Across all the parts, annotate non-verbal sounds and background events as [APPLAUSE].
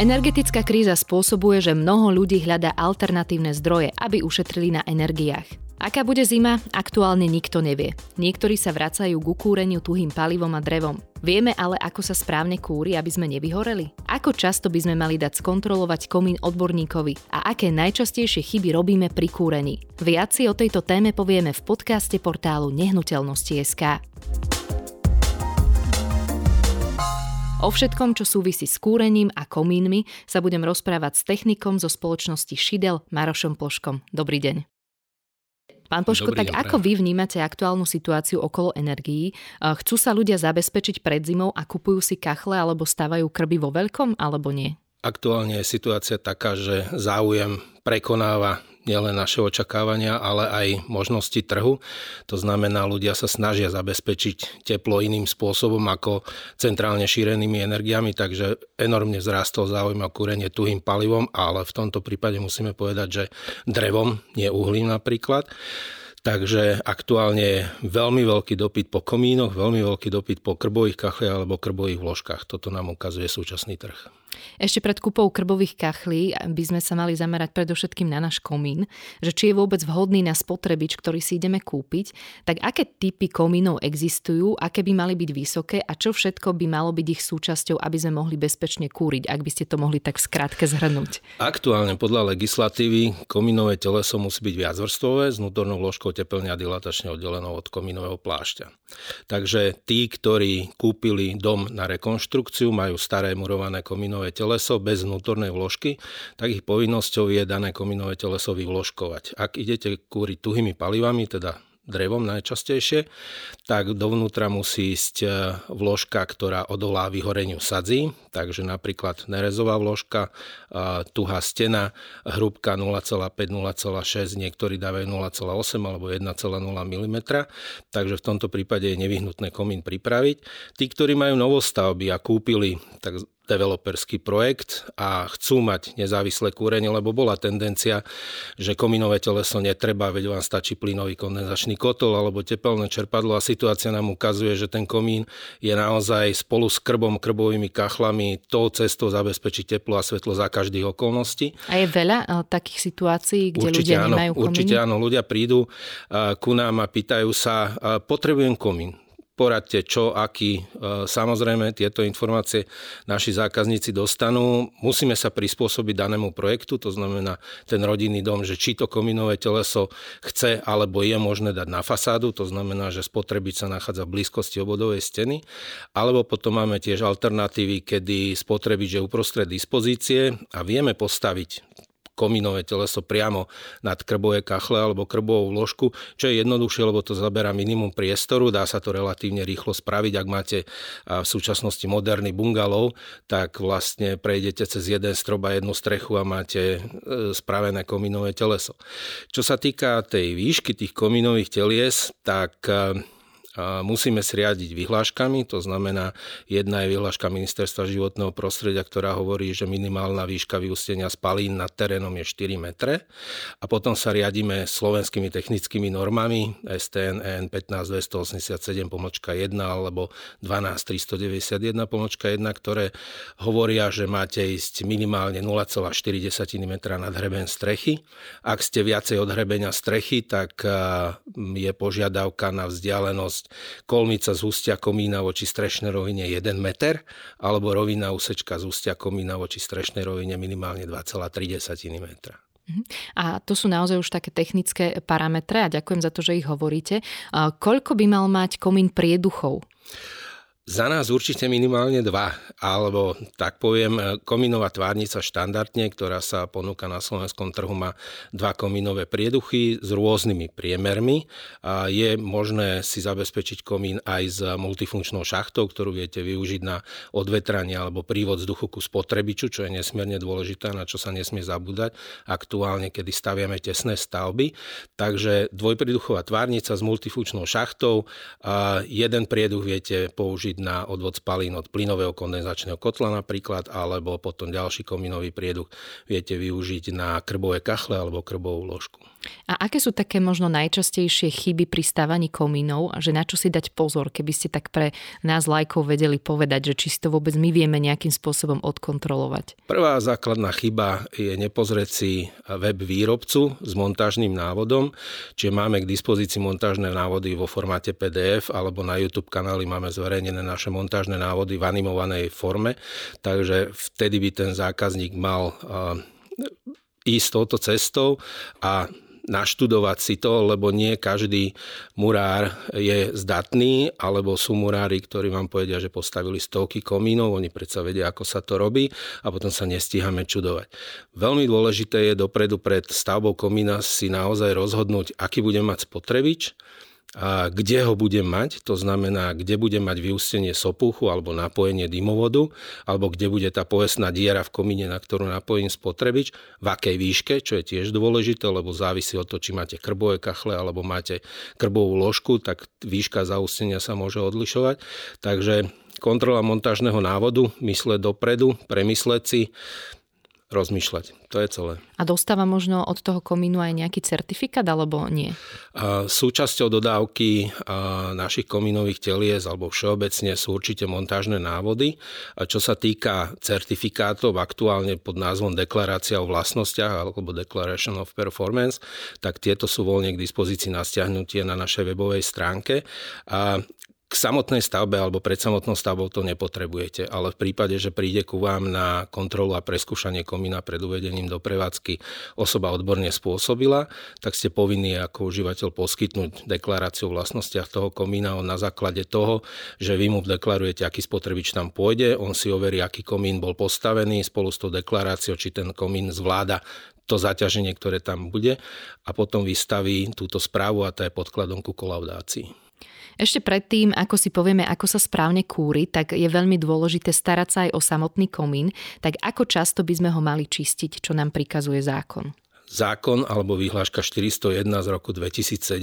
Energetická kríza spôsobuje, že mnoho ľudí hľadá alternatívne zdroje, aby ušetrili na energiách. Aká bude zima, aktuálne nikto nevie. Niektorí sa vracajú ku kúreniu tuhým palivom a drevom. Vieme ale, ako sa správne kúri, aby sme nevyhoreli? Ako často by sme mali dať skontrolovať komín odborníkovi a aké najčastejšie chyby robíme pri kúrení? Viac si o tejto téme povieme v podcaste portálu Nehnuteľnosti.sk. O všetkom, čo súvisí s kúrením a komínmi, sa budem rozprávať s technikom zo spoločnosti Šidel Marošom Ploškom. Dobrý deň. Pán Poško, Dobrý, tak dobré. ako vy vnímate aktuálnu situáciu okolo energií? Chcú sa ľudia zabezpečiť pred zimou a kupujú si kachle alebo stavajú krby vo veľkom, alebo nie? Aktuálne je situácia taká, že záujem prekonáva nielen naše očakávania, ale aj možnosti trhu. To znamená, ľudia sa snažia zabezpečiť teplo iným spôsobom ako centrálne šírenými energiami, takže enormne vzrástol záujem o kúrenie tuhým palivom, ale v tomto prípade musíme povedať, že drevom, nie uhlím napríklad. Takže aktuálne je veľmi veľký dopyt po komínoch, veľmi veľký dopyt po krbových kachliach alebo krbových vložkách. Toto nám ukazuje súčasný trh. Ešte pred kúpou krbových kachlí by sme sa mali zamerať predovšetkým na náš komín, že či je vôbec vhodný na spotrebič, ktorý si ideme kúpiť, tak aké typy komínov existujú, aké by mali byť vysoké a čo všetko by malo byť ich súčasťou, aby sme mohli bezpečne kúriť, ak by ste to mohli tak skrátke zhrnúť. Aktuálne podľa legislatívy komínové teleso musí byť viacvrstvové s vnútornou vložkou teplne a dilatačne oddelenou od komínového plášťa. Takže tí, ktorí kúpili dom na rekonštrukciu, majú staré murované komínové kominové teleso bez vnútornej vložky, tak ich povinnosťou je dané kominové teleso vyvložkovať. Ak idete kúriť tuhými palivami, teda drevom najčastejšie, tak dovnútra musí ísť e, vložka, ktorá odolá vyhoreniu sadzí, takže napríklad nerezová vložka, e, tuhá stena, hrúbka 0,5-0,6, niektorí dávajú 0,8 alebo 1,0 mm, takže v tomto prípade je nevyhnutné komín pripraviť. Tí, ktorí majú novostavby a kúpili tak developerský projekt a chcú mať nezávislé kúrenie, lebo bola tendencia, že kominové teleso netreba, veď vám stačí plynový kondenzačný kotol alebo tepelné čerpadlo a situácia nám ukazuje, že ten komín je naozaj spolu s krbom, krbovými kachlami tou cestou zabezpečiť teplo a svetlo za každých okolností. A je veľa eh, takých situácií, kde určite ľudia áno, nemajú komín? Určite áno, ľudia prídu eh, ku nám a pýtajú sa, eh, potrebujem komín poradte čo, aký. E, samozrejme, tieto informácie naši zákazníci dostanú. Musíme sa prispôsobiť danému projektu, to znamená ten rodinný dom, že či to kominové teleso chce alebo je možné dať na fasádu, to znamená, že spotrebič sa nachádza v blízkosti obodovej steny, alebo potom máme tiež alternatívy, kedy spotrebič je uprostred dispozície a vieme postaviť komínové teleso priamo nad krbové kachle alebo krbovú vložku, čo je jednoduchšie, lebo to zaberá minimum priestoru, dá sa to relatívne rýchlo spraviť. Ak máte v súčasnosti moderný bungalov, tak vlastne prejdete cez jeden strop a jednu strechu a máte e, spravené komínové teleso. Čo sa týka tej výšky tých komínových telies, tak musíme sriadiť vyhláškami, to znamená, jedna je vyhláška Ministerstva životného prostredia, ktorá hovorí, že minimálna výška vyústenia spalín nad terénom je 4 metre a potom sa riadíme slovenskými technickými normami STN EN 15287 pomočka 1 alebo 12391 pomočka 1, ktoré hovoria, že máte ísť minimálne 0,4 m nad hreben strechy. Ak ste viacej od hrebenia strechy, tak je požiadavka na vzdialenosť vzdialenosť kolmica z ústia komína voči strešnej rovine 1 meter, alebo rovina úsečka z ústia komína voči strešnej rovine minimálne 2,3 metra. Mhm. A to sú naozaj už také technické parametre a ďakujem za to, že ich hovoríte. Koľko by mal mať komín prieduchov? Za nás určite minimálne dva, alebo tak poviem, komínová tvárnica štandardne, ktorá sa ponúka na slovenskom trhu, má dva komínové prieduchy s rôznymi priemermi. Je možné si zabezpečiť komín aj s multifunkčnou šachtou, ktorú viete využiť na odvetranie alebo prívod vzduchu ku spotrebiču, čo je nesmierne dôležité, na čo sa nesmie zabúdať aktuálne, kedy staviame tesné stavby. Takže dvojprieduchová tvárnica s multifunkčnou šachtou, a jeden prieduch viete použiť využiť na odvod spalín od plynového kondenzačného kotla napríklad, alebo potom ďalší komínový prieduch viete využiť na krbové kachle alebo krbovú ložku. A aké sú také možno najčastejšie chyby pri stávaní komínov, že na čo si dať pozor, keby ste tak pre nás lajkov vedeli povedať, že či si to vôbec my vieme nejakým spôsobom odkontrolovať? Prvá základná chyba je nepozrieť si web výrobcu s montážnym návodom, čiže máme k dispozícii montážne návody vo formáte PDF alebo na YouTube kanáli máme zverejnené naše montážne návody v animovanej forme, takže vtedy by ten zákazník mal ísť touto cestou a naštudovať si to, lebo nie každý murár je zdatný, alebo sú murári, ktorí vám povedia, že postavili stovky komínov, oni predsa vedia, ako sa to robí a potom sa nestíhame čudovať. Veľmi dôležité je dopredu pred stavbou komína si naozaj rozhodnúť, aký bude mať spotrebič, a kde ho budem mať, to znamená, kde budem mať vyústenie sopuchu alebo napojenie dymovodu, alebo kde bude tá povestná diera v komíne, na ktorú napojím spotrebič, v akej výške, čo je tiež dôležité, lebo závisí od toho, či máte krbové kachle alebo máte krbovú ložku, tak výška zaústenia sa môže odlišovať. Takže kontrola montážneho návodu, mysle dopredu, premysleť si, rozmýšľať. To je celé. A dostáva možno od toho komínu aj nejaký certifikát alebo nie? Súčasťou dodávky našich komínových telies alebo všeobecne sú určite montážne návody. A čo sa týka certifikátov aktuálne pod názvom Deklarácia o vlastnostiach alebo Declaration of Performance, tak tieto sú voľne k dispozícii na stiahnutie na našej webovej stránke. A k samotnej stavbe alebo pred samotnou stavbou to nepotrebujete, ale v prípade, že príde ku vám na kontrolu a preskúšanie komína pred uvedením do prevádzky osoba odborne spôsobila, tak ste povinní ako užívateľ poskytnúť deklaráciu o vlastnostiach toho komína na základe toho, že vy mu deklarujete, aký spotrebič tam pôjde, on si overí, aký komín bol postavený spolu s tou deklaráciou, či ten komín zvláda to zaťaženie, ktoré tam bude a potom vystaví túto správu a to je podkladom ku kolaudácii. Ešte predtým, ako si povieme, ako sa správne kúri, tak je veľmi dôležité starať sa aj o samotný komín, tak ako často by sme ho mali čistiť, čo nám prikazuje zákon? Zákon alebo vyhláška 401 z roku 2007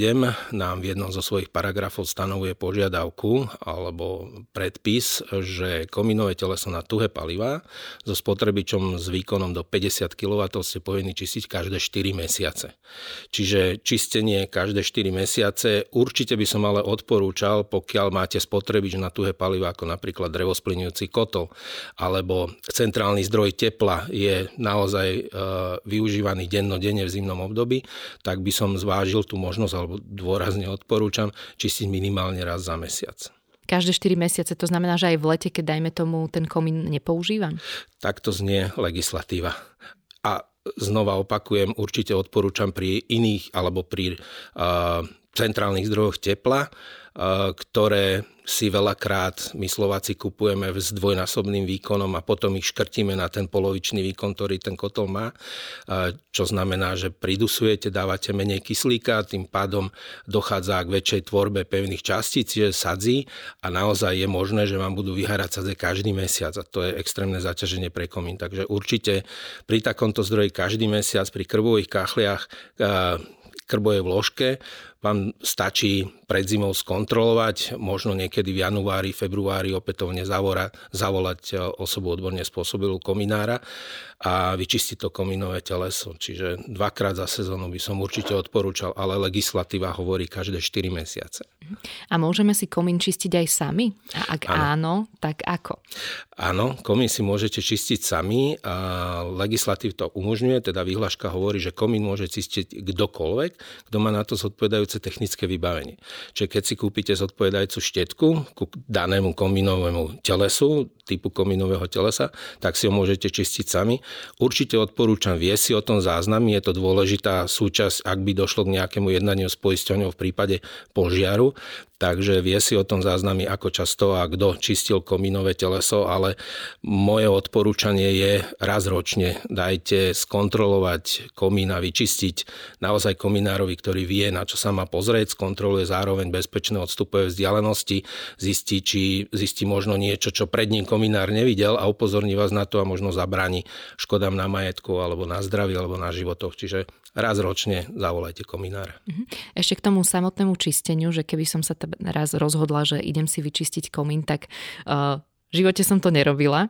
nám v jednom zo svojich paragrafov stanovuje požiadavku alebo predpis, že komínové teleso na tuhé paliva so spotrebičom s výkonom do 50 kW ste povinni čistiť každé 4 mesiace. Čiže čistenie každé 4 mesiace určite by som ale odporúčal, pokiaľ máte spotrebič na tuhé paliva ako napríklad drevosplňujúci kotol alebo centrálny zdroj tepla je naozaj e, využívaný denno denne v zimnom období, tak by som zvážil tú možnosť, alebo dôrazne odporúčam, čistiť minimálne raz za mesiac. Každé 4 mesiace, to znamená, že aj v lete, keď dajme tomu ten komín nepoužívam? Takto znie legislatíva. A znova opakujem, určite odporúčam pri iných alebo pri uh, centrálnych zdrojoch tepla, uh, ktoré si veľakrát my Slováci kupujeme s dvojnásobným výkonom a potom ich škrtíme na ten polovičný výkon, ktorý ten kotol má, čo znamená, že pridusujete, dávate menej kyslíka, tým pádom dochádza k väčšej tvorbe pevných častíc, čiže sadzí a naozaj je možné, že vám budú vyhárať sadze každý mesiac a to je extrémne zaťaženie pre komín. Takže určite pri takomto zdroji každý mesiac pri krvových kachliach krbovej vložke vám stačí pred zimou skontrolovať, možno niekedy v januári, februári opätovne zavora, zavolať e, osobu odborne spôsobilú kominára a vyčistiť to komínové teleso. Čiže dvakrát za sezónu by som určite odporúčal, ale legislatíva hovorí každé 4 mesiace. A môžeme si komín čistiť aj sami? A ak áno, áno tak ako? Áno, komín si môžete čistiť sami a legislatív to umožňuje, teda vyhláška hovorí, že komín môže čistiť kdokoľvek, kto má na to zodpovedajú zodpovedajúce technické vybavenie. Čiže keď si kúpite zodpovedajúcu štetku ku danému komínovému telesu, typu komínového telesa, tak si ho môžete čistiť sami. Určite odporúčam vie si o tom záznamy, je to dôležitá súčasť, ak by došlo k nejakému jednaniu s poisťovňou v prípade požiaru, takže vie si o tom záznamy, ako často a kto čistil komínové teleso, ale moje odporúčanie je raz ročne dajte skontrolovať komín a vyčistiť naozaj kominárovi, ktorý vie, na čo sa má pozrieť, skontroluje zároveň bezpečné odstupové vzdialenosti, zistí, či zistí možno niečo, čo pred ním kominár nevidel a upozorní vás na to a možno zabráni škodám na majetku alebo na zdraví alebo na životoch. Čiže raz ročne zavolajte kominára. Mhm. Ešte k tomu samotnému čisteniu, že keby som sa sa raz rozhodla, že idem si vyčistiť komín, tak uh, v živote som to nerobila.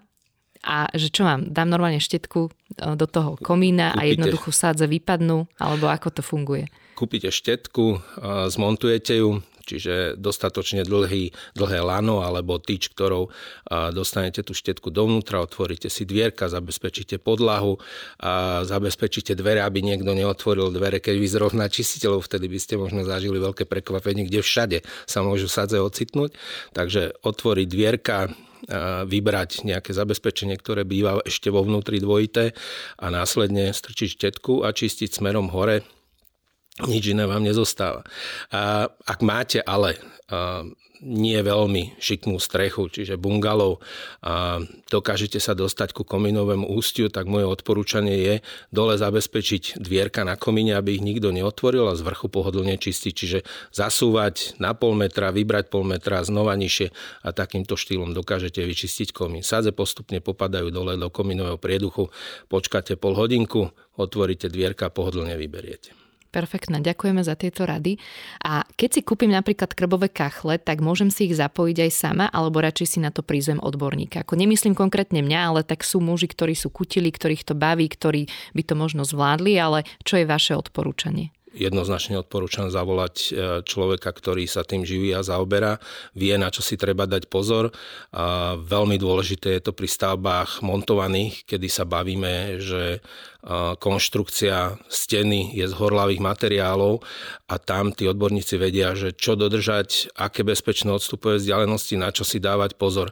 A že čo mám, dám normálne štetku do toho komína Kúpite, a jednoducho sádze vypadnú, alebo ako to funguje? Kúpite štetku, zmontujete ju, čiže dostatočne dlhý, dlhé lano alebo tyč, ktorou dostanete tú štetku dovnútra, otvoríte si dvierka, zabezpečíte podlahu a zabezpečíte dvere, aby niekto neotvoril dvere, keď vy zrovna čistiteľov, vtedy by ste možno zažili veľké prekvapenie, kde všade sa môžu sadze ocitnúť. Takže otvoriť dvierka, vybrať nejaké zabezpečenie, ktoré býva ešte vo vnútri dvojité a následne strčiť štetku a čistiť smerom hore nič iné vám nezostáva. A ak máte ale nie veľmi šikmú strechu, čiže bungalov a dokážete sa dostať ku kominovému ústiu, tak moje odporúčanie je dole zabezpečiť dvierka na komíne, aby ich nikto neotvoril a z vrchu pohodlne čistiť. Čiže zasúvať na pol metra, vybrať pol metra, znova nižšie a takýmto štýlom dokážete vyčistiť komín. Sadze postupne popadajú dole do komínového prieduchu, počkáte pol hodinku, otvoríte dvierka a pohodlne vyberiete. Perfektné, ďakujeme za tieto rady. A keď si kúpim napríklad krbové kachle, tak môžem si ich zapojiť aj sama, alebo radšej si na to prízvem odborníka. Ako nemyslím konkrétne mňa, ale tak sú muži, ktorí sú kutili, ktorých to baví, ktorí by to možno zvládli, ale čo je vaše odporúčanie? Jednoznačne odporúčam zavolať e, človeka, ktorý sa tým živí a zaoberá, vie, na čo si treba dať pozor. A veľmi dôležité je to pri stavbách montovaných, kedy sa bavíme, že e, konštrukcia steny je z horlavých materiálov a tam tí odborníci vedia, že čo dodržať, aké bezpečné odstupové vzdialenosti, na čo si dávať pozor.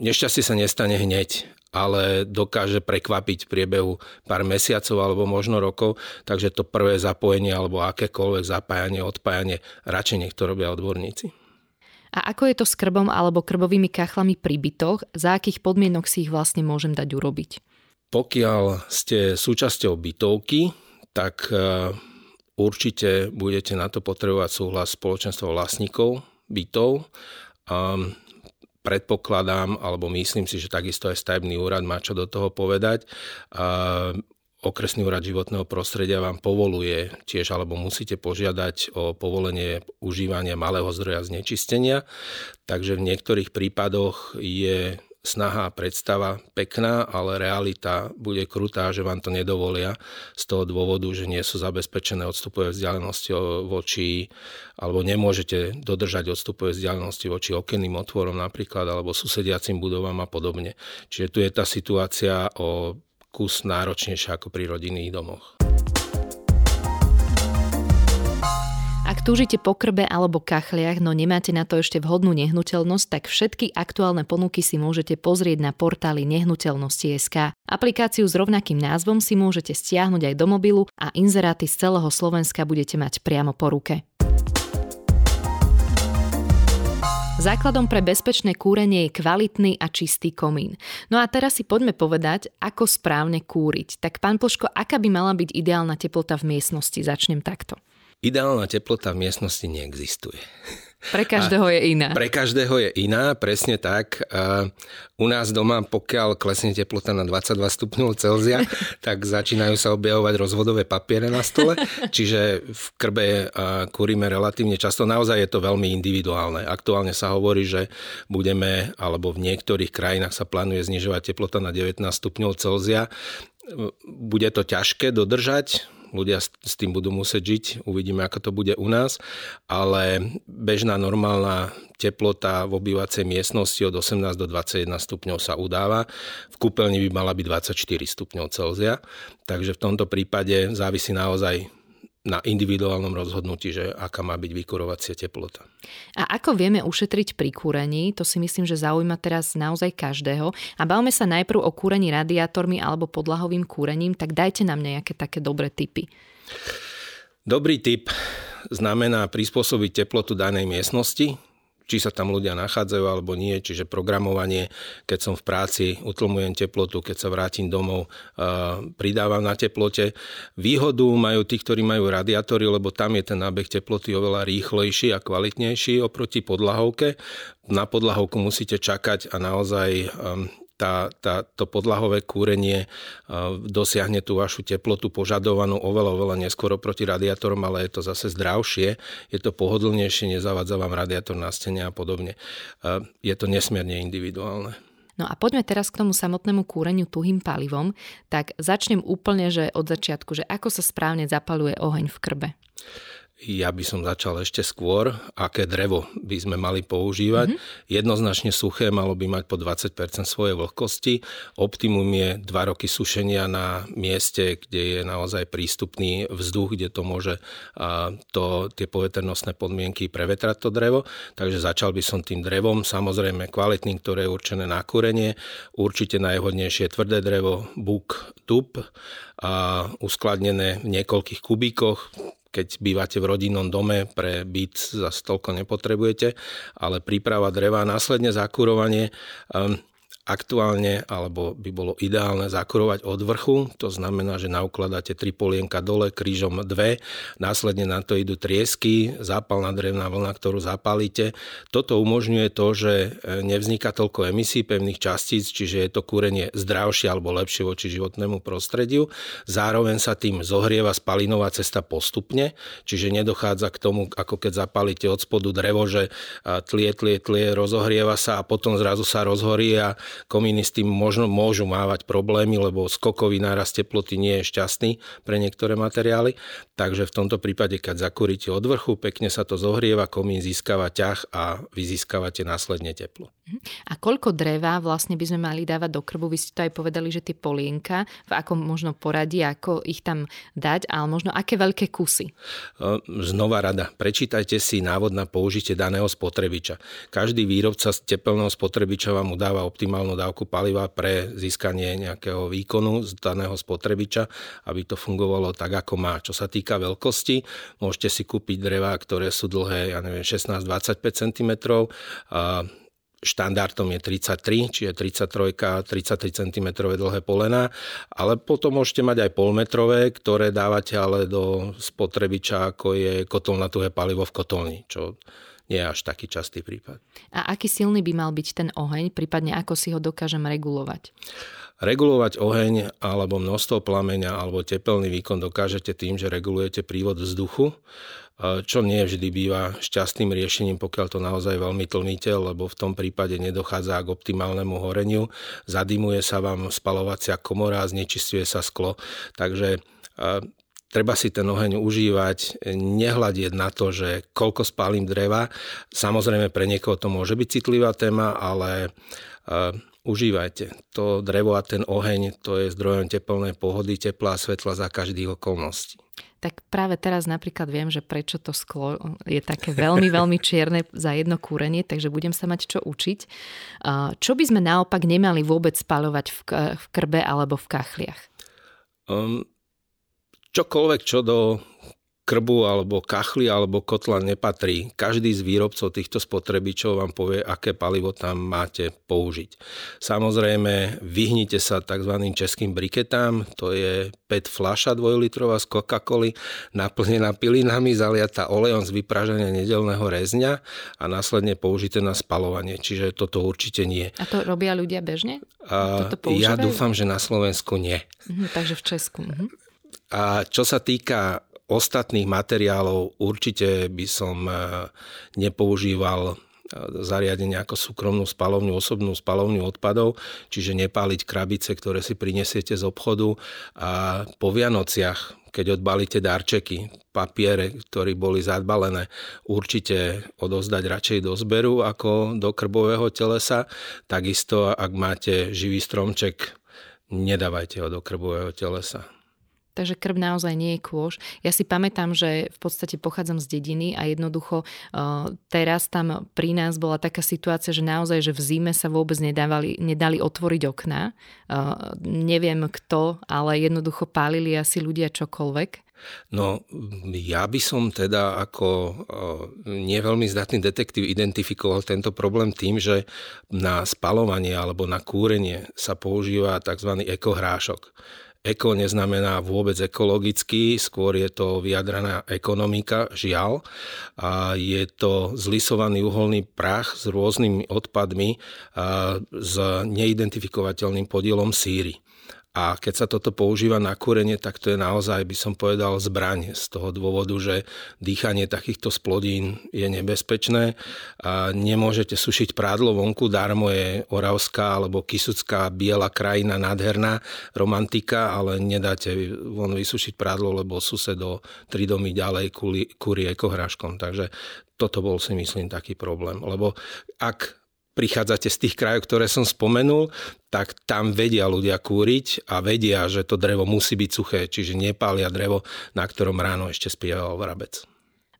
Nešťastie sa nestane hneď ale dokáže prekvapiť v priebehu pár mesiacov alebo možno rokov, takže to prvé zapojenie alebo akékoľvek zapájanie, odpájanie, radšej nech to robia odborníci. A ako je to s krbom alebo krbovými kachlami pri bytoch? Za akých podmienok si ich vlastne môžem dať urobiť? Pokiaľ ste súčasťou bytovky, tak e, určite budete na to potrebovať súhlas spoločenstva vlastníkov bytov predpokladám, alebo myslím si, že takisto aj stavebný úrad má čo do toho povedať. Okresný úrad životného prostredia vám povoluje tiež, alebo musíte požiadať o povolenie užívania malého zdroja znečistenia. Takže v niektorých prípadoch je snaha a predstava pekná, ale realita bude krutá, že vám to nedovolia z toho dôvodu, že nie sú zabezpečené odstupové vzdialenosti voči, alebo nemôžete dodržať odstupové vzdialenosti voči okenným otvorom napríklad, alebo susediacim budovám a podobne. Čiže tu je tá situácia o kus náročnejšia ako pri rodinných domoch. Ak túžite po krbe alebo kachliach, no nemáte na to ešte vhodnú nehnuteľnosť, tak všetky aktuálne ponuky si môžete pozrieť na portáli nehnuteľnosti.sk. Aplikáciu s rovnakým názvom si môžete stiahnuť aj do mobilu a inzeráty z celého Slovenska budete mať priamo po ruke. Základom pre bezpečné kúrenie je kvalitný a čistý komín. No a teraz si poďme povedať, ako správne kúriť. Tak pán Plško, aká by mala byť ideálna teplota v miestnosti? Začnem takto. Ideálna teplota v miestnosti neexistuje. Pre každého a je iná. Pre každého je iná, presne tak. U nás doma, pokiaľ klesne teplota na 22 stupňov Celzia, [LAUGHS] tak začínajú sa objavovať rozvodové papiere na stole, čiže v krbe kúrime relatívne často. Naozaj je to veľmi individuálne. Aktuálne sa hovorí, že budeme, alebo v niektorých krajinách sa plánuje znižovať teplota na 19 stupňov Celzia. Bude to ťažké dodržať, ľudia s tým budú musieť žiť, uvidíme, ako to bude u nás, ale bežná normálna teplota v obývacej miestnosti od 18 do 21 stupňov sa udáva. V kúpeľni by mala byť 24 stupňov Celzia, takže v tomto prípade závisí naozaj na individuálnom rozhodnutí, že aká má byť vykurovacia teplota. A ako vieme ušetriť pri kúrení, to si myslím, že zaujíma teraz naozaj každého. A bavme sa najprv o kúrení radiátormi alebo podlahovým kúrením, tak dajte nám nejaké také dobré tipy. Dobrý tip znamená prispôsobiť teplotu danej miestnosti, či sa tam ľudia nachádzajú alebo nie, čiže programovanie, keď som v práci, utlmujem teplotu, keď sa vrátim domov, pridávam na teplote. Výhodu majú tí, ktorí majú radiátory, lebo tam je ten nábeh teploty oveľa rýchlejší a kvalitnejší oproti podlahovke. Na podlahovku musíte čakať a naozaj tá, tá, to podlahové kúrenie dosiahne tú vašu teplotu požadovanú oveľa, oveľa neskôr proti radiátorom, ale je to zase zdravšie, je to pohodlnejšie, nezavadza vám radiátor na stene a podobne. Je to nesmierne individuálne. No a poďme teraz k tomu samotnému kúreniu tuhým palivom. Tak začnem úplne, že od začiatku, že ako sa správne zapaluje oheň v krbe. Ja by som začal ešte skôr, aké drevo by sme mali používať. Mm-hmm. Jednoznačne suché malo by mať po 20% svojej vlhkosti. Optimum je 2 roky sušenia na mieste, kde je naozaj prístupný vzduch, kde to môže a, to, tie poveternostné podmienky prevetrať to drevo. Takže začal by som tým drevom, samozrejme kvalitným, ktoré je určené na kúrenie. Určite najhodnejšie tvrdé drevo, buk, dub uskladnené v niekoľkých kubíkoch keď bývate v rodinnom dome, pre byt zase toľko nepotrebujete, ale príprava dreva, následne zakurovanie. Um, aktuálne, alebo by bolo ideálne zakurovať od vrchu, to znamená, že naukladáte tri polienka dole, krížom dve, následne na to idú triesky, zápalná drevná vlna, ktorú zapálite. Toto umožňuje to, že e, nevzniká toľko emisí pevných častíc, čiže je to kúrenie zdravšie alebo lepšie voči životnému prostrediu. Zároveň sa tým zohrieva spalinová cesta postupne, čiže nedochádza k tomu, ako keď zapálite od spodu drevo, že tlie, tlie, tlie, rozohrieva sa a potom zrazu sa rozhorí a tým možno môžu mávať problémy, lebo skokový nárast teploty nie je šťastný pre niektoré materiály. Takže v tomto prípade, keď zakúrite od vrchu, pekne sa to zohrieva, komín získava ťah a vy získavate následne teplo. A koľko dreva vlastne by sme mali dávať do krbu? Vy ste to aj povedali, že tie polienka, v akom možno poradí, ako ich tam dať, ale možno aké veľké kusy? Znova rada, prečítajte si návod na použitie daného spotrebiča. Každý výrobca tepelného spotrebiča vám udáva optimálnu dávku paliva pre získanie nejakého výkonu z daného spotrebiča, aby to fungovalo tak, ako má. Čo sa týka veľkosti, môžete si kúpiť dreva, ktoré sú dlhé, ja neviem, 16-25 cm, štandardom je 33, čiže 33, 33 cm dlhé polena, ale potom môžete mať aj polmetrové, ktoré dávate ale do spotrebiča, ako je kotol na tuhé palivo v kotolni, čo nie je až taký častý prípad. A aký silný by mal byť ten oheň, prípadne ako si ho dokážem regulovať? Regulovať oheň alebo množstvo plameňa alebo tepelný výkon dokážete tým, že regulujete prívod vzduchu čo nie vždy býva šťastným riešením, pokiaľ to naozaj veľmi tlmíte, lebo v tom prípade nedochádza k optimálnemu horeniu, zadimuje sa vám spalovacia komora a znečistuje sa sklo. Takže treba si ten oheň užívať, nehľadieť na to, že koľko spálim dreva. Samozrejme pre niekoho to môže byť citlivá téma, ale užívajte. To drevo a ten oheň, to je zdrojom teplnej pohody, tepla a svetla za každých okolností tak práve teraz napríklad viem, že prečo to sklo je také veľmi, veľmi čierne za jedno kúrenie, takže budem sa mať čo učiť. Čo by sme naopak nemali vôbec spaľovať v, v krbe alebo v kachliach? Um, čokoľvek, čo do krbu alebo kachly alebo kotla nepatrí. Každý z výrobcov týchto spotrebičov vám povie, aké palivo tam máte použiť. Samozrejme, vyhnite sa tzv. českým briketám, to je PET fľaša dvojlitrová z Coca-Coly, naplnená pilinami, zaliata olejom z vypražania nedelného rezňa a následne použité na spalovanie. Čiže toto určite nie. A to robia ľudia bežne? A, ja dúfam, že na Slovensku nie. Mhm, takže v Česku. Mhm. A čo sa týka ostatných materiálov určite by som e, nepoužíval e, zariadenie ako súkromnú spalovňu, osobnú spalovňu odpadov, čiže nepáliť krabice, ktoré si prinesiete z obchodu a po Vianociach, keď odbalíte darčeky, papiere, ktorí boli zadbalené, určite odozdať radšej do zberu ako do krbového telesa. Takisto, ak máte živý stromček, nedávajte ho do krbového telesa. Takže krv naozaj nie je kôž. Ja si pamätám, že v podstate pochádzam z dediny a jednoducho uh, teraz tam pri nás bola taká situácia, že naozaj, že v zime sa vôbec nedávali, nedali otvoriť okná. Uh, neviem kto, ale jednoducho pálili asi ľudia čokoľvek. No, ja by som teda ako nie veľmi zdatný detektív identifikoval tento problém tým, že na spalovanie alebo na kúrenie sa používa tzv. ekohrášok Eko neznamená vôbec ekologický, skôr je to vyjadraná ekonomika, žiaľ. A je to zlisovaný uholný prach s rôznymi odpadmi a s neidentifikovateľným podielom síry. A keď sa toto používa na kúrenie, tak to je naozaj, by som povedal, zbraň z toho dôvodu, že dýchanie takýchto splodín je nebezpečné. A nemôžete sušiť prádlo vonku, darmo je oravská alebo kisucká biela krajina nádherná romantika, ale nedáte von vysušiť prádlo, lebo sused tri domy ďalej kúri ekohráškom. Takže toto bol si myslím taký problém. Lebo ak prichádzate z tých krajov, ktoré som spomenul, tak tam vedia ľudia kúriť a vedia, že to drevo musí byť suché, čiže nepália drevo, na ktorom ráno ešte spieval vrabec.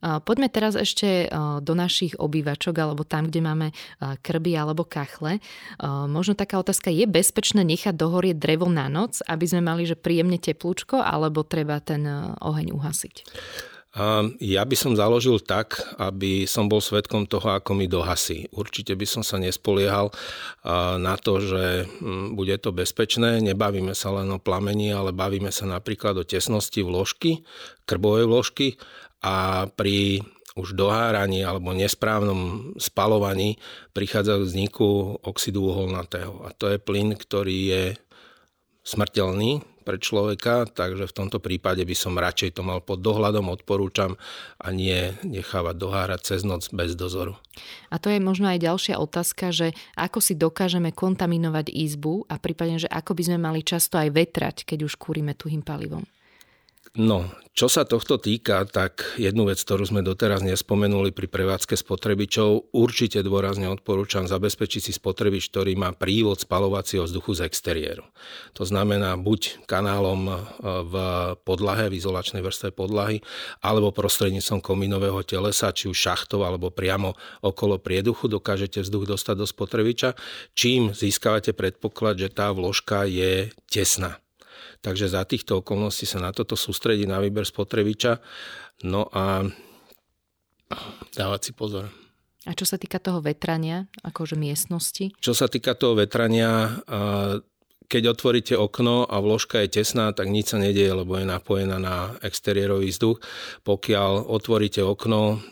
Poďme teraz ešte do našich obývačok alebo tam, kde máme krby alebo kachle. Možno taká otázka, je bezpečné nechať dohorieť drevo na noc, aby sme mali že príjemne teplúčko, alebo treba ten oheň uhasiť? Ja by som založil tak, aby som bol svetkom toho, ako mi dohasí. Určite by som sa nespoliehal na to, že hm, bude to bezpečné. Nebavíme sa len o plamení, ale bavíme sa napríklad o tesnosti vložky, krbovej vložky a pri už doháraní alebo nesprávnom spalovaní prichádza k vzniku oxidu uholnatého. A to je plyn, ktorý je smrteľný pre človeka, takže v tomto prípade by som radšej to mal pod dohľadom, odporúčam a nie nechávať dohárať cez noc bez dozoru. A to je možno aj ďalšia otázka, že ako si dokážeme kontaminovať izbu a prípadne, že ako by sme mali často aj vetrať, keď už kúrime tuhým palivom. No, čo sa tohto týka, tak jednu vec, ktorú sme doteraz nespomenuli pri prevádzke spotrebičov, určite dôrazne odporúčam zabezpečiť si spotrebič, ktorý má prívod spalovacieho vzduchu z exteriéru. To znamená buď kanálom e, v podlahe, v izolačnej vrstve podlahy, alebo prostredníctvom kominového telesa, či už šachtov, alebo priamo okolo prieduchu dokážete vzduch dostať do spotrebiča, čím získavate predpoklad, že tá vložka je tesná. Takže za týchto okolností sa na toto sústredí na výber spotrebiča. No a dávať si pozor. A čo sa týka toho vetrania, akože miestnosti? Čo sa týka toho vetrania, keď otvoríte okno a vložka je tesná, tak nič sa nedieje, lebo je napojená na exteriérový vzduch. Pokiaľ otvoríte okno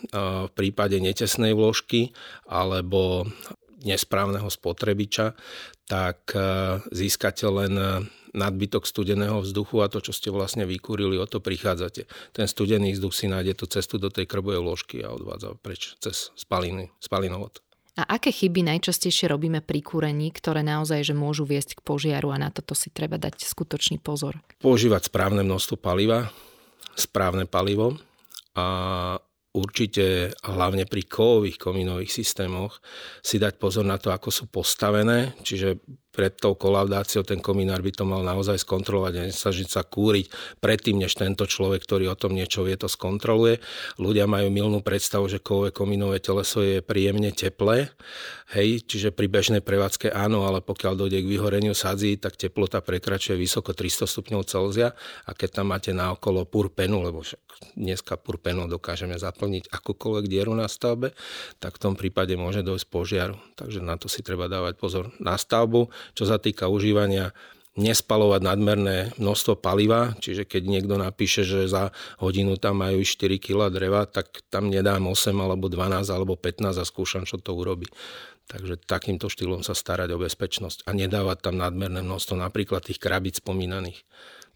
v prípade netesnej vložky alebo nesprávneho spotrebiča, tak získate len nadbytok studeného vzduchu a to, čo ste vlastne vykúrili, o to prichádzate. Ten studený vzduch si nájde tú cestu do tej krbovej ložky a odvádza preč cez spaliny, spalinovod. A aké chyby najčastejšie robíme pri kúrení, ktoré naozaj že môžu viesť k požiaru a na toto si treba dať skutočný pozor? Používať správne množstvo paliva, správne palivo a určite hlavne pri kovových komínových systémoch si dať pozor na to, ako sú postavené, čiže pred tou kolaudáciou ten komínár by to mal naozaj skontrolovať a nesnažiť sa kúriť predtým, než tento človek, ktorý o tom niečo vie, to skontroluje. Ľudia majú milnú predstavu, že kovové komínové teleso je príjemne teplé, hej, čiže pri bežnej prevádzke áno, ale pokiaľ dojde k vyhoreniu sadzí, tak teplota prekračuje vysoko 300 stupňov Celzia a keď tam máte naokolo purpenu, lebo však dneska purpenu dokážeme zaplniť akúkoľvek dieru na stavbe, tak v tom prípade môže dojsť požiaru. Takže na to si treba dávať pozor na stavbu čo sa týka užívania nespalovať nadmerné množstvo paliva, čiže keď niekto napíše, že za hodinu tam majú 4 kg dreva, tak tam nedám 8 alebo 12 alebo 15 a skúšam, čo to urobí. Takže takýmto štýlom sa starať o bezpečnosť a nedávať tam nadmerné množstvo napríklad tých krabíc spomínaných.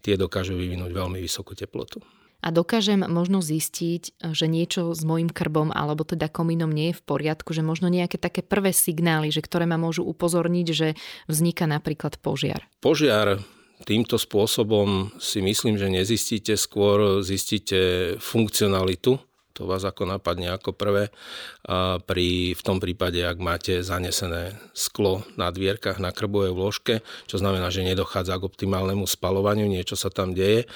Tie dokážu vyvinúť veľmi vysokú teplotu a dokážem možno zistiť, že niečo s mojim krbom alebo teda komínom nie je v poriadku, že možno nejaké také prvé signály, že ktoré ma môžu upozorniť, že vzniká napríklad požiar. Požiar týmto spôsobom si myslím, že nezistíte, skôr zistíte funkcionalitu to vás ako napadne ako prvé. Pri, v tom prípade, ak máte zanesené sklo na dvierkach na krbovej vložke, čo znamená, že nedochádza k optimálnemu spalovaniu, niečo sa tam deje.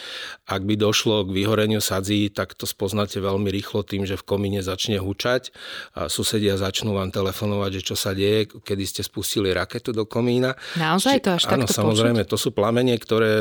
Ak by došlo k vyhoreniu sadzí, tak to spoznáte veľmi rýchlo tým, že v komíne začne hučať a susedia začnú vám telefonovať, že čo sa deje, kedy ste spustili raketu do komína. Naozaj to až Áno, samozrejme, počuť? to sú plamene, ktoré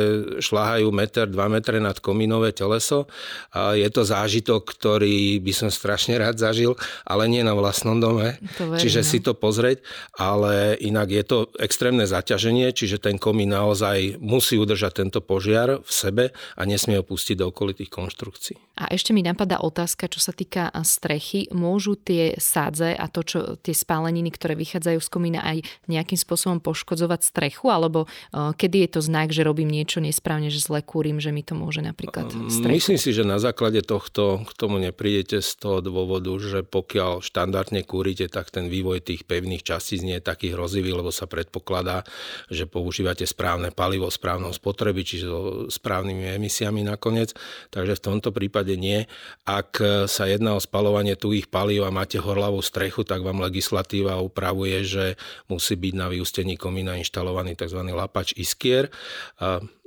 šláhajú meter, dva metre nad komínové teleso. A je to zážitok, ktorý by som strašne rád zažil, ale nie na vlastnom dome, to verím, čiže no. si to pozrieť, ale inak je to extrémne zaťaženie, čiže ten komín naozaj musí udržať tento požiar v sebe a nesmie ho pustiť do okolitých konštrukcií. A ešte mi napadá otázka, čo sa týka strechy. Môžu tie sádze a to, čo tie spáleniny, ktoré vychádzajú z komína aj nejakým spôsobom poškodzovať strechu, alebo kedy je to znak, že robím niečo nesprávne, že zle kúrim, že mi to môže napríklad strechu? Myslím si, že na základe tohto k tomu neprídete z toho dôvodu, že pokiaľ štandardne kúrite, tak ten vývoj tých pevných častíc nie je taký hrozivý, lebo sa predpokladá, že používate správne palivo, správnom spotreby, čiže so správnymi emisiami nakoniec. Takže v tomto prípade nie. Ak sa jedná o spalovanie tuhých palív a máte horlavú strechu, tak vám legislatíva upravuje, že musí byť na vyústení komína inštalovaný tzv. lapač iskier.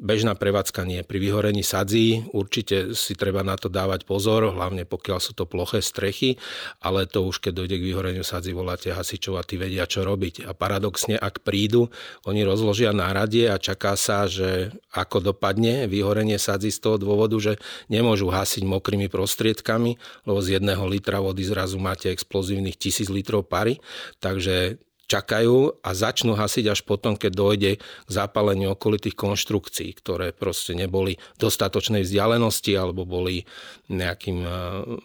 Bežná prevádzka nie. Pri vyhorení sadzí určite si treba na to dávať pozor, hlavne pokiaľ sú to ploché strechy, ale to už keď dojde k vyhoreniu sadzí, voláte hasičov a tí vedia, čo robiť. A paradoxne, ak prídu, oni rozložia náradie a čaká sa, že ako dopadne vyhorenie sadzí z toho dôvodu, že nemôžu hasiť mokrými prostriedkami, lebo z jedného litra vody zrazu máte explozívnych tisíc litrov pary. Takže čakajú a začnú hasiť až potom, keď dojde k zápaleniu okolitých konštrukcií, ktoré proste neboli dostatočnej vzdialenosti alebo boli nejakým e,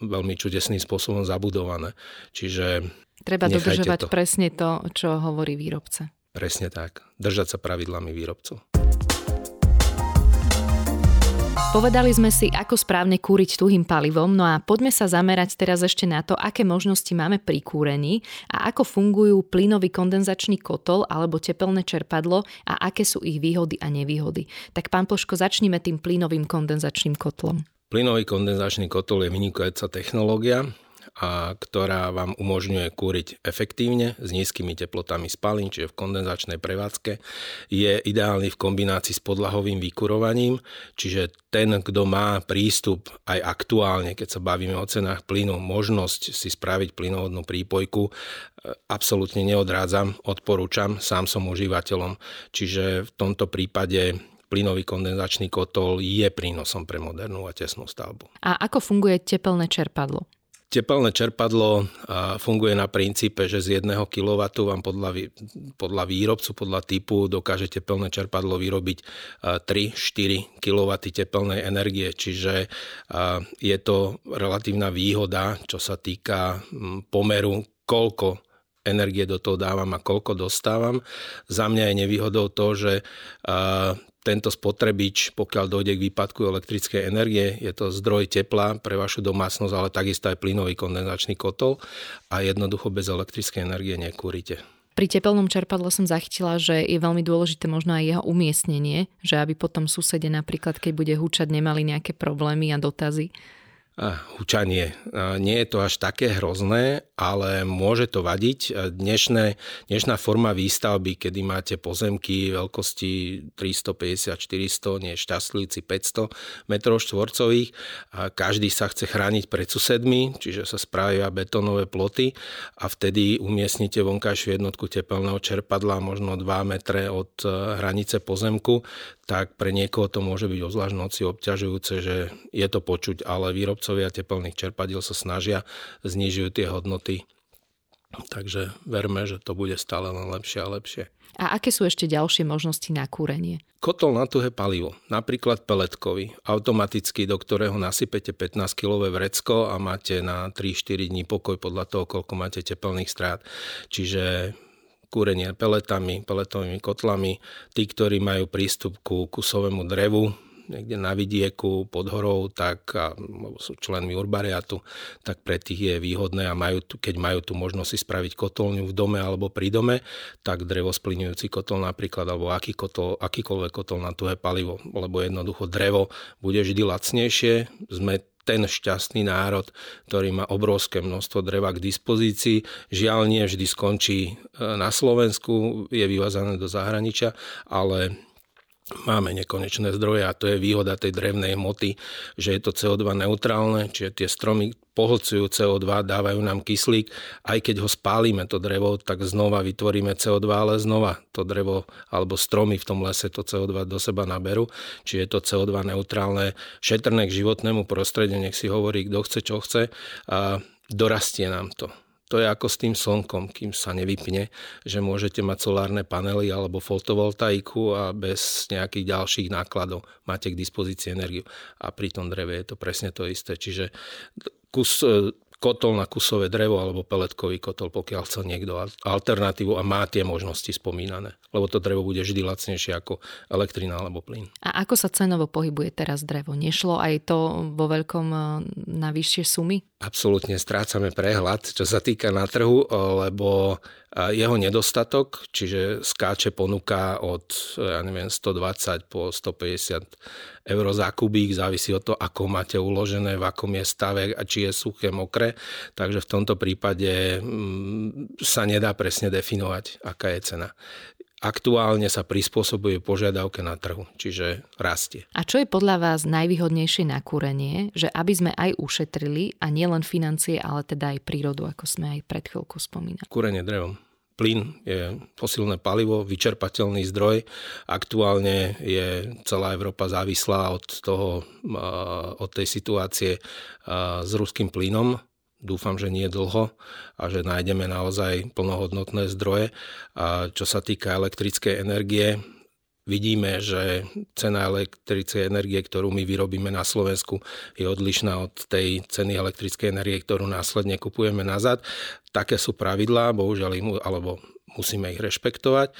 veľmi čudesným spôsobom zabudované. Čiže Treba dodržovať to. presne to, čo hovorí výrobca. Presne tak. Držať sa pravidlami výrobcov. Povedali sme si, ako správne kúriť tuhým palivom, no a poďme sa zamerať teraz ešte na to, aké možnosti máme pri kúrení a ako fungujú plynový kondenzačný kotol alebo tepelné čerpadlo a aké sú ich výhody a nevýhody. Tak pán Ploško, začníme tým plynovým kondenzačným kotlom. Plynový kondenzačný kotol je vynikajúca technológia, a ktorá vám umožňuje kúriť efektívne s nízkymi teplotami spalín, čiže v kondenzačnej prevádzke. Je ideálny v kombinácii s podlahovým vykurovaním, čiže ten, kto má prístup aj aktuálne, keď sa bavíme o cenách plynu, možnosť si spraviť plynovodnú prípojku, e, absolútne neodrádzam, odporúčam, sám som užívateľom. Čiže v tomto prípade plynový kondenzačný kotol je prínosom pre modernú a tesnú stavbu. A ako funguje tepelné čerpadlo? Tepelné čerpadlo funguje na princípe, že z 1 kW vám podľa, podľa výrobcu, podľa typu dokáže tepelné čerpadlo vyrobiť 3-4 kW tepelnej energie, čiže je to relatívna výhoda, čo sa týka pomeru, koľko energie do toho dávam a koľko dostávam. Za mňa je nevýhodou to, že tento spotrebič, pokiaľ dojde k výpadku elektrickej energie, je to zdroj tepla pre vašu domácnosť, ale takisto aj plynový kondenzačný kotol a jednoducho bez elektrickej energie nekúrite. Pri tepelnom čerpadle som zachytila, že je veľmi dôležité možno aj jeho umiestnenie, že aby potom susede napríklad, keď bude húčať, nemali nejaké problémy a dotazy hučanie. Nie je to až také hrozné, ale môže to vadiť. Dnešné, dnešná forma výstavby, kedy máte pozemky veľkosti 350-400, nie šťastlíci 500 metrov štvorcových, každý sa chce chrániť pred susedmi, čiže sa spravia betónové ploty a vtedy umiestnite vonkajšiu jednotku tepelného čerpadla možno 2 metre od e, hranice pozemku, tak pre niekoho to môže byť ozvlášť noci obťažujúce, že je to počuť, ale výrobcovia teplných čerpadiel sa snažia, znižujú tie hodnoty. Takže verme, že to bude stále len lepšie a lepšie. A aké sú ešte ďalšie možnosti na kúrenie? Kotol na tuhé palivo, napríklad peletkový, automaticky, do ktorého nasypete 15-kilové vrecko a máte na 3-4 dní pokoj podľa toho, koľko máte teplných strát. Čiže kúrenie peletami, peletovými kotlami. Tí, ktorí majú prístup ku kusovému drevu, niekde na vidieku, pod horou, tak a, sú členmi urbariatu, tak pre tých je výhodné a majú, keď majú tu možnosť si spraviť kotolňu v dome alebo pri dome, tak drevo splňujúci kotol napríklad, alebo aký kotol, akýkoľvek kotol na tuhé palivo, lebo jednoducho drevo bude vždy lacnejšie. Sme ten šťastný národ, ktorý má obrovské množstvo dreva k dispozícii. Žiaľ nie vždy skončí e, na Slovensku, je vyvázané do zahraničia, ale máme nekonečné zdroje a to je výhoda tej drevnej hmoty, že je to CO2 neutrálne, čiže tie stromy pohlcujú CO2, dávajú nám kyslík, aj keď ho spálime to drevo, tak znova vytvoríme CO2, ale znova to drevo alebo stromy v tom lese to CO2 do seba naberú, čiže je to CO2 neutrálne, šetrné k životnému prostrediu, nech si hovorí, kto chce, čo chce a dorastie nám to To je ako s tým slnkom, kým sa nevypne, že môžete mať solárne panely alebo fotovoltaiku a bez nejakých ďalších nákladov máte k dispozícii energiu. A pri tom dreve je to presne to isté. Čiže kus kotol na kusové drevo alebo peletkový kotol, pokiaľ chcel niekto alternatívu a má tie možnosti spomínané. Lebo to drevo bude vždy lacnejšie ako elektrina alebo plyn. A ako sa cenovo pohybuje teraz drevo? Nešlo aj to vo veľkom e, na vyššie sumy? Absolútne strácame prehľad, čo sa týka na trhu, lebo jeho nedostatok, čiže skáče ponuka od ja neviem, 120 po 150 eur za kubík, závisí od toho, ako máte uložené, v akom je stave a či je suché, mokré. Takže v tomto prípade mm, sa nedá presne definovať, aká je cena aktuálne sa prispôsobuje požiadavke na trhu, čiže rastie. A čo je podľa vás najvýhodnejšie na kúrenie, že aby sme aj ušetrili a nielen financie, ale teda aj prírodu, ako sme aj pred chvíľkou spomínali? Kúrenie drevom. Plyn je fosilné palivo, vyčerpateľný zdroj. Aktuálne je celá Európa závislá od, toho, od tej situácie s ruským plynom. Dúfam, že nie dlho a že nájdeme naozaj plnohodnotné zdroje. A čo sa týka elektrickej energie, vidíme, že cena elektrickej energie, ktorú my vyrobíme na Slovensku, je odlišná od tej ceny elektrickej energie, ktorú následne kupujeme nazad. Také sú pravidlá, bohužiaľ, alebo musíme ich rešpektovať.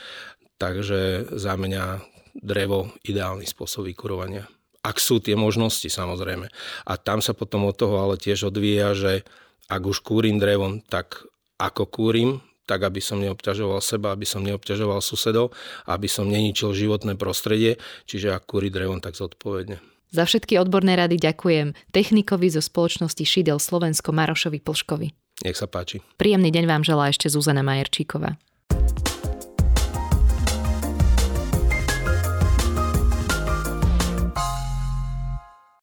Takže za mňa drevo ideálny spôsob vykurovania. Ak sú tie možnosti, samozrejme. A tam sa potom od toho ale tiež odvíja, že ak už kúrim drevom, tak ako kúrim, tak aby som neobťažoval seba, aby som neobťažoval susedov, aby som neničil životné prostredie, čiže ak kúri drevom, tak zodpovedne. Za všetky odborné rady ďakujem technikovi zo spoločnosti Šidel Slovensko Marošovi Plškovi. Nech sa páči. Príjemný deň vám želá ešte Zuzana Majerčíková.